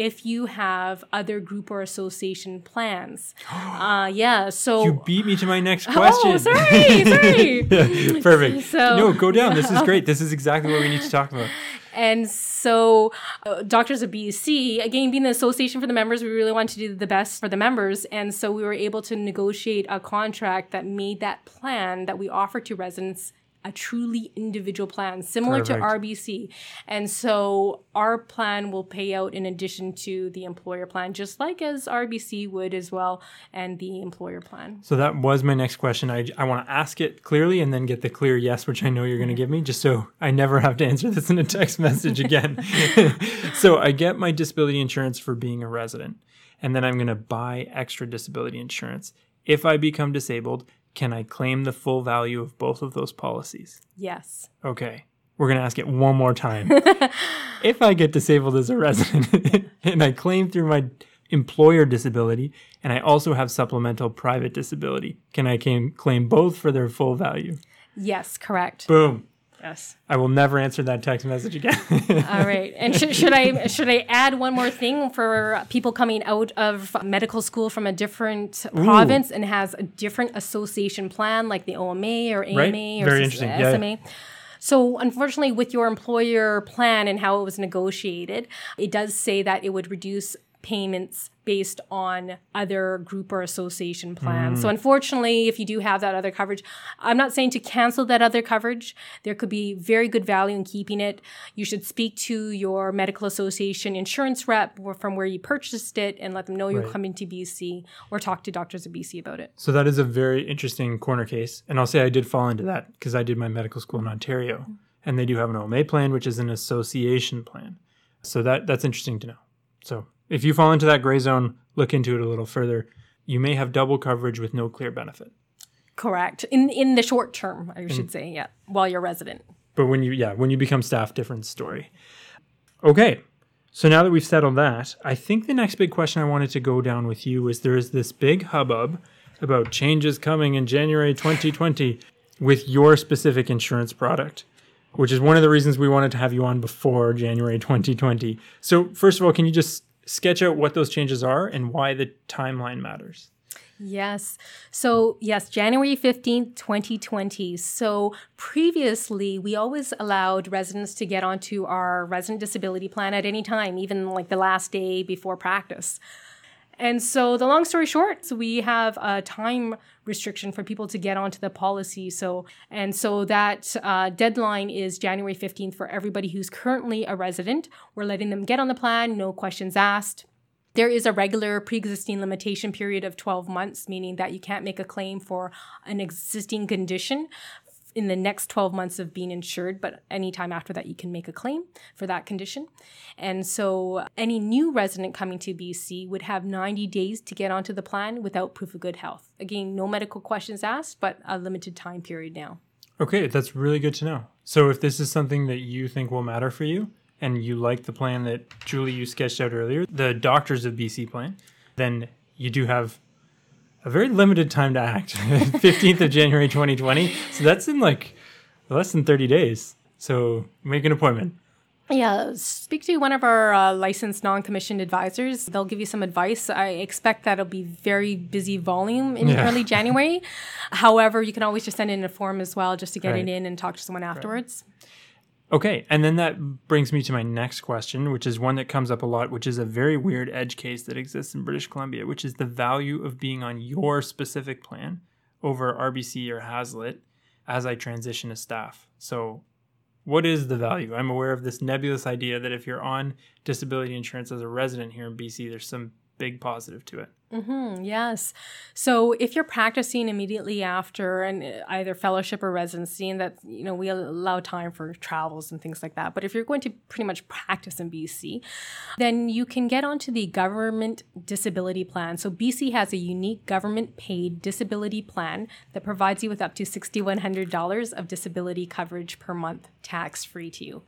if you have other group or association plans. uh, yeah, so You beat me to my next question. Oh, sorry, sorry. Yeah, Perfect. So- no, go down. This is great. This is exactly what we need to talk about. And so, uh, Doctors of BC, again, being the association for the members, we really wanted to do the best for the members. And so, we were able to negotiate a contract that made that plan that we offer to residents a truly individual plan, similar Perfect. to RBC. And so, our plan will pay out in addition to the employer plan, just like as RBC would as well, and the employer plan. So that was my next question. I, I want to ask it clearly and then get the clear yes, which I know you're going to give me, just so I never have to answer this in a text message again. so I get my disability insurance for being a resident, and then I'm going to buy extra disability insurance. If I become disabled, can I claim the full value of both of those policies? Yes. Okay. We're going to ask it one more time. if I get disabled as a resident and I claim through my employer disability and I also have supplemental private disability, can I claim, claim both for their full value? Yes, correct. Boom. Yes. I will never answer that text message again. All right. And sh- should I should I add one more thing for people coming out of medical school from a different province and has a different association plan like the OMA or AMA Right. or Very S- interesting. Yeah. SMA? So, unfortunately, with your employer plan and how it was negotiated, it does say that it would reduce payments based on other group or association plans. Mm. So, unfortunately, if you do have that other coverage, I'm not saying to cancel that other coverage. There could be very good value in keeping it. You should speak to your medical association insurance rep from where you purchased it and let them know you're Right. coming to BC or talk to doctors of BC about it. so that is a very interesting corner case. And I'll say I did fall into that because I did my medical school in Ontario and they do have an OMA plan, which is an association plan. So that that's interesting to know. So if you fall into that gray zone, look into it a little further. You may have double coverage with no clear benefit. Correct. In in the short term, I should say, yeah, while you're resident. But when you yeah, when you become staff, different story. Okay. So now that we've settled that, I think the next big question I wanted to go down with you is there is this big hubbub about changes coming in January 2020 with your specific insurance product, which is one of the reasons we wanted to have you on before January 2020. So, first of all, can you just sketch out what those changes are and why the timeline matters? Yes. So, yes, January 15th, 2020. So, previously, we always allowed residents to get onto our resident disability plan at any time, even like the last day before practice. And so, the long story short, we have a time restriction for people to get onto the policy. So, and so that uh, deadline is January 15th for everybody who's currently a resident. We're letting them get on the plan, no questions asked. There is a regular pre existing limitation period of 12 months, meaning that you can't make a claim for an existing condition in the next 12 months of being insured, but anytime after that, you can make a claim for that condition. And so, any new resident coming to BC would have 90 days to get onto the plan without proof of good health. Again, no medical questions asked, but a limited time period now. Okay, that's really good to know. So if this is something that you think will matter for you and you like the plan that Julie you sketched out earlier, the Doctors of BC plan, then you do have a very limited time to act. 15th of January 2020. So that's in like less than 30 days. So make an appointment. Yeah, speak to one of our uh, licensed non-commissioned advisors. They'll give you some advice. I expect that'll be very busy volume in Yeah. early January. However, you can always just send in a form as well, just to get Right. it in and talk to someone afterwards. Okay, and then that brings me to my next question, which is one that comes up a lot, which is a very weird edge case that exists in British Columbia, which is the value of being on your specific plan over RBC or Hazlitt as I transition to staff. So, what is the value? I'm aware of this nebulous idea that if you're on disability insurance as a resident here in BC, there's some big positive to it. Mm, yes. So if you're practicing immediately after an either fellowship or residency, and that you know we allow time for travels and things like that. But if you're going to pretty much practice in BC, then you can get onto the government disability plan. So BC has a unique government paid disability plan that provides you with up to $6,100 of disability coverage per month, tax free to you.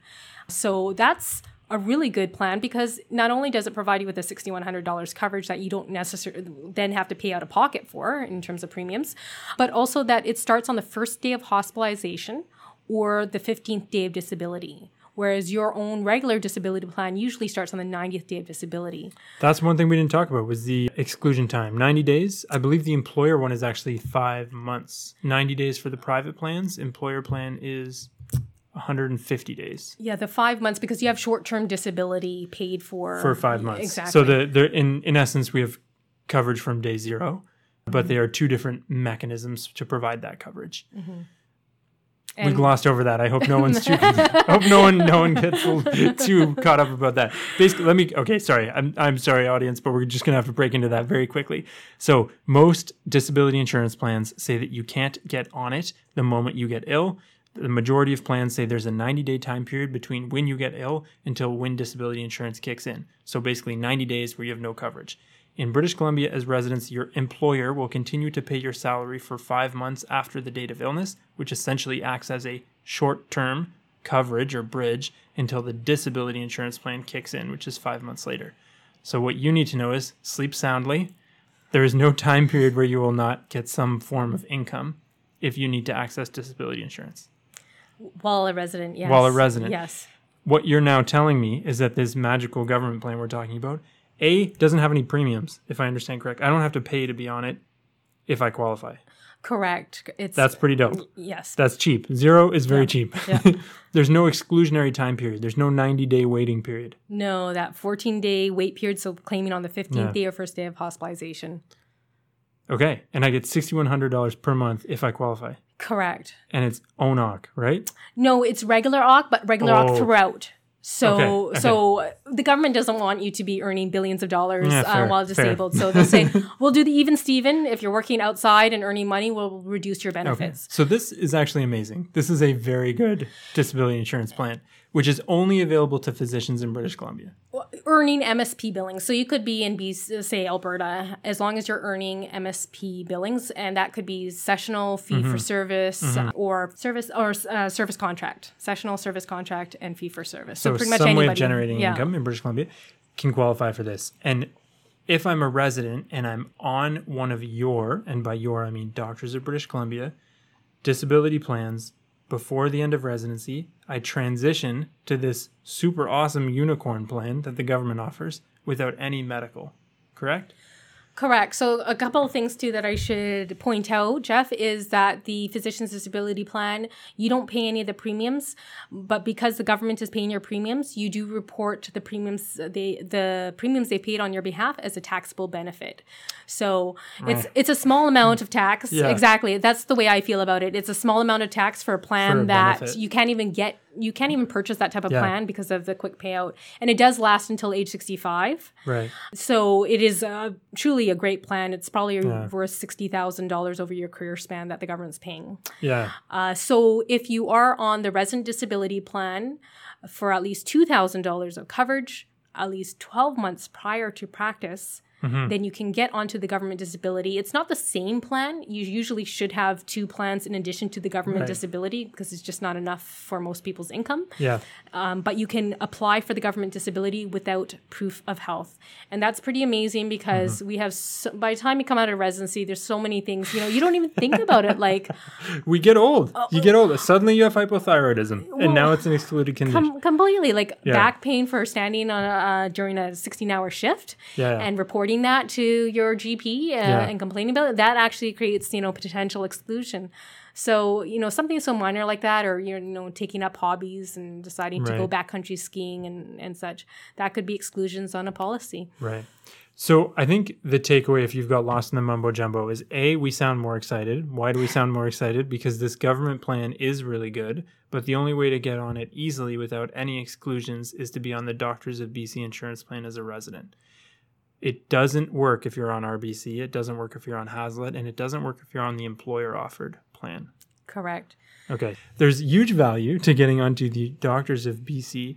So that's a really good plan because not only does it provide you with the $6,100 coverage that you don't necessarily then have to pay out of pocket for in terms of premiums, but also that it starts on the first day of hospitalization or the 15th day of disability. whereas your own regular disability plan usually starts on the 90th day of disability. That's one thing we didn't talk about was the exclusion time. 90 days. I believe the employer one is actually 5 months. 90 days for the private plans. Employer plan is 150 days. Yeah, the 5 months because you have short-term disability paid for for 5 months. Exactly. So the the in in essence we have coverage from day 0, but they are two different mechanisms to provide that coverage. Mm-hmm. we And- glossed over that. I hope no one's too. I hope no one no one gets too caught up about that. Basically, let me. Okay, sorry. I'm I'm sorry, audience, but we're just gonna have to break into that very quickly. So most disability insurance plans say that you can't get on it the moment you get ill. The majority of plans say there's a 90 day time period between when you get ill until when disability insurance kicks in. So basically, 90 days where you have no coverage. In British Columbia, as residents, your employer will continue to pay your salary for five months after the date of illness, which essentially acts as a short term coverage or bridge until the disability insurance plan kicks in, which is five months later. So, what you need to know is sleep soundly. There is no time period where you will not get some form of income if you need to access disability insurance. While a resident, yes. While a resident. Yes. What you're now telling me is that this magical government plan we're talking about, A, doesn't have any premiums, if I understand correct. I don't have to pay to be on it if I qualify. Correct. It's That's pretty dope. yes. That's cheap. Zero is very cheap. Yeah. There's no exclusionary time period. There's no 90 day waiting period. No, that 14 day wait period. So claiming on the 15th Yeah. day or first day of hospitalization. Okay. And I get $6,100 per month if I qualify. Correct. And it's own OC, right? No, it's regular OC, but regular Oh. OC throughout. So, Okay, okay. so the government doesn't want you to be earning billions of dollars Yeah, uh, fair, while fair. disabled. So they'll say, "We'll do the even Steven. If you're working outside and earning money, we'll reduce your Okay. benefits." So this is actually amazing. This is a very good disability insurance plan, which is only available to physicians in British Columbia. Earning MSP billings. So you could be in, B, say, Alberta, as long as you're earning MSP billings, and that could be sessional fee Mm-hmm. for service uh, or service or uh, service contract, sessional service contract, and fee for service. So, So, pretty much some anybody. way of generating yeah. income in British Columbia can qualify for this. And if I'm a resident and I'm on one of your, and by your I mean Doctors of British Columbia, disability plans before the end of residency, I transition to this super awesome unicorn plan that the government offers without any medical. Correct? Correct. So a couple of things too that I should point out, Jeff, is that the physician's disability plan, you don't pay any of the premiums, but because the government is paying your premiums, you do report the premiums they the premiums they paid on your behalf as a taxable benefit. So it's it's a small amount of tax. Yeah. Exactly. That's the way I feel about it. It's a small amount of tax for a plan For a that benefit. you can't even get you can't even purchase that type of Yeah. plan because of the quick payout. And it does last until age 65. Right. So it is uh, truly a great plan. It's probably Yeah. worth sixty thousand dollars over your career span that the government's paying. Yeah. Uh, so if you are on the resident disability plan for at least two thousand dollars of coverage, at least twelve months prior to practice. Mm-hmm. Then you can get onto the government disability. It's not the same plan. You usually should have two plans in addition to the government Right. disability because it's just not enough for most people's income Yeah. um, but you can apply for the government disability without proof of health and that's pretty amazing because Mm-hmm. we have so, by the time you come out of residency there's so many things you know you don't even think about it like We get old. you get old. Suddenly you have hypothyroidism, and now it's an excluded condition. com- completely like Yeah. back pain for standing on a, uh, during a 16 hour shift Yeah. and reporting that to your gp uh, Yeah. and complaining about it that actually creates you know potential exclusion so you know something so minor like that or you know taking up hobbies and deciding to go Right. backcountry skiing and, and such that could be exclusions on a policy Right. So I think the takeaway, if you've got lost in the mumbo jumbo, is A, we sound more excited. Why do we sound more excited? Because this government plan is really good, but the only way to get on it easily without any exclusions is to be on the Doctors of BC insurance plan as a resident. It doesn't work if you're on RBC, it doesn't work if you're on Hazlitt, and it doesn't work if you're on the employer offered plan. correct Okay. There's huge value to getting onto the Doctors of BC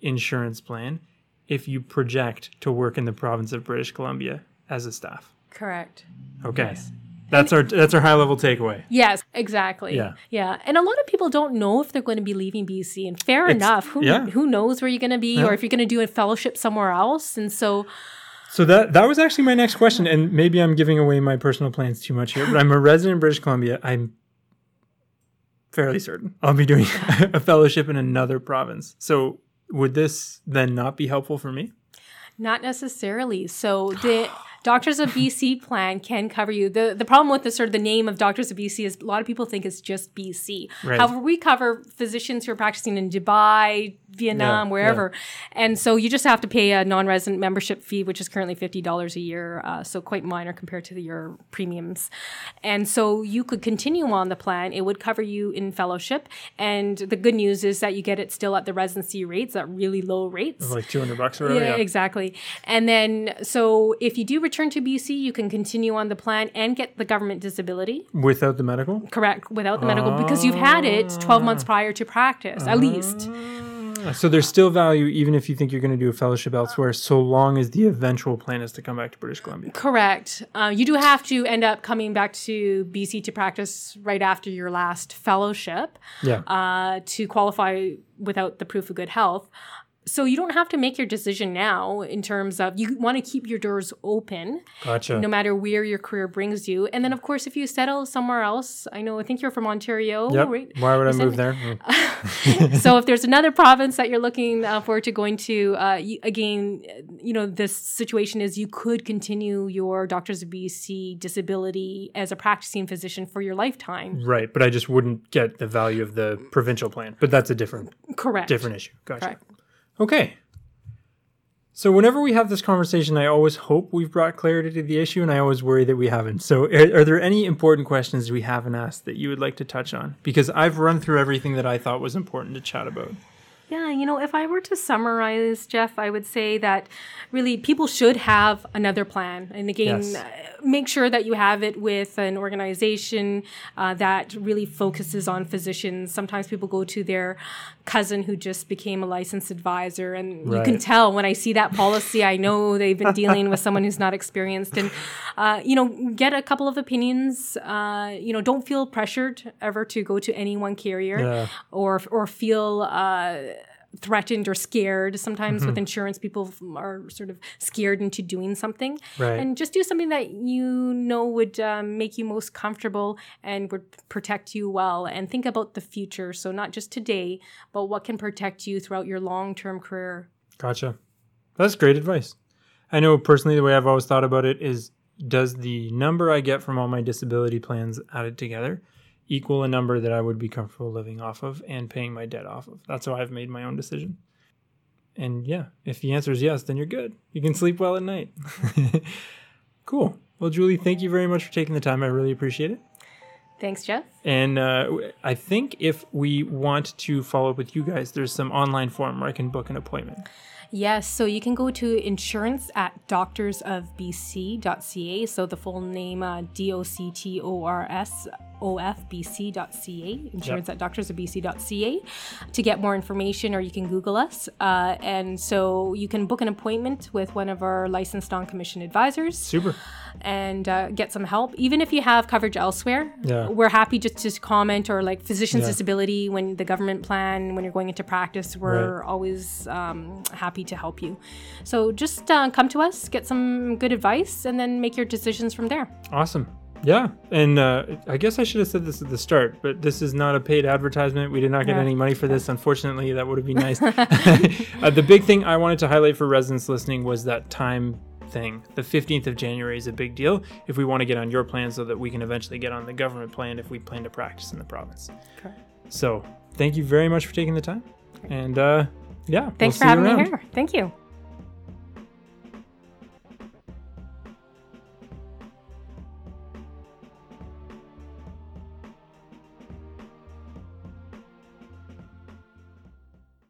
insurance plan if you project to work in the province of British Columbia as a staff. correct Okay. That's our that's our high level takeaway. Yes, exactly. Yeah. Yeah. And a lot of people don't know if they're going to be leaving BC. And fair It's- enough. Who yeah. who knows where you're going to be Yeah. or if you're going to do a fellowship somewhere else. And so So that that was actually my next question and maybe I'm giving away my personal plans too much here, but I'm a resident in British Columbia. I'm fairly certain I'll be doing a fellowship in another province. So would this then not be helpful for me? Not necessarily. So the Doctors of BC plan can cover you. The the problem with the sort of the name of Doctors of BC is a lot of people think it's just BC. Right. However, we cover physicians who are practicing in Dubai, Vietnam, yeah, wherever. Yeah. And so you just have to pay a non-resident membership fee, which is currently fifty dollars a year, uh, so quite minor compared to the, your premiums. And so you could continue on the plan. It would cover you in fellowship, and the good news is that you get it still at the residency rates, at really low rates, like two hundred bucks or whatever. Yeah, yeah, exactly. And then so if you do return to BC, you can continue on the plan and get the government disability without the medical. Correct, without the medical because you've had it twelve months prior to practice, at least. So there's still value even if you think you're going to do a fellowship elsewhere, so long as the eventual plan is to come back to British Columbia. Correct. Uh, you do have to end up coming back to BC to practice right after your last fellowship. Yeah. Uh, to qualify without the proof of good health so you don't have to make your decision now in terms of you want to keep your doors open gotcha. no matter where your career brings you. And then of course if you settle somewhere else i know i think you're from ontario yep. right? Why would i move there? So if there's another province that you're looking uh, forward to going to uh, you, again you know this situation is you could continue your doctors of bc disability as a practicing physician for your lifetime. Right but i just wouldn't get the value of the provincial plan but that's a different correct. different issue. Gotcha. Correct. Okay. So whenever we have this conversation, I always hope we've brought clarity to the issue, and I always worry that we haven't. So, are, are, there any important questions we haven't asked that you would like to touch on? Because I've run through everything that I thought was important to chat about. Yeah, you know, if I were to summarize, Jeff, I would say that really people should have another plan. And again, yes. Uh, make sure that you have it with an organization uh, that really focuses on physicians. Sometimes people go to their cousin who just became a licensed advisor, and right. you can tell when I see that policy, I know they've been dealing with someone who's not experienced. And, uh, you know, get a couple of opinions. Uh, you know, don't feel pressured ever to go to any one carrier yeah. or, or feel uh, threatened or scared. Sometimes mm-hmm. with insurance, people are sort of scared into doing something. Right. And just do something that you know would um, make you most comfortable and would protect you well. And think about the future. So, not just today, but what can protect you throughout your long term career. Gotcha. That's great advice. I know personally, the way I've always thought about it is does the number I get from all my disability plans added together equal a number that I would be comfortable living off of and paying my debt off of. That's how I've made my own decision. And yeah, if the answer is yes, then you're good. You can sleep well at night. cool. Well, Julie, thank you very much for taking the time. I really appreciate it. Thanks, Jeff. And uh, I think if we want to follow up with you guys, there's some online form where I can book an appointment. Yes, so you can go to insurance at doctorsofbc.ca. So the full name, uh, D O C T O R S ofbc.ca, insurance yep. at doctorsofbc.ca, to get more information, or you can Google us. Uh, and so you can book an appointment with one of our licensed non commissioned advisors. Super. And uh, get some help. Even if you have coverage elsewhere, yeah. we're happy just to comment or like physician's yeah. disability when the government plan, when you're going into practice, we're right. always um, happy to help you. So just uh, come to us, get some good advice, and then make your decisions from there. Awesome. Yeah, and uh, I guess I should have said this at the start, but this is not a paid advertisement. We did not get yeah. any money for this. Unfortunately, that would have been nice. uh, the big thing I wanted to highlight for residents listening was that time thing. The 15th of January is a big deal if we want to get on your plan so that we can eventually get on the government plan if we plan to practice in the province. Okay. So, thank you very much for taking the time. And uh, yeah, thanks we'll for having me here. Thank you.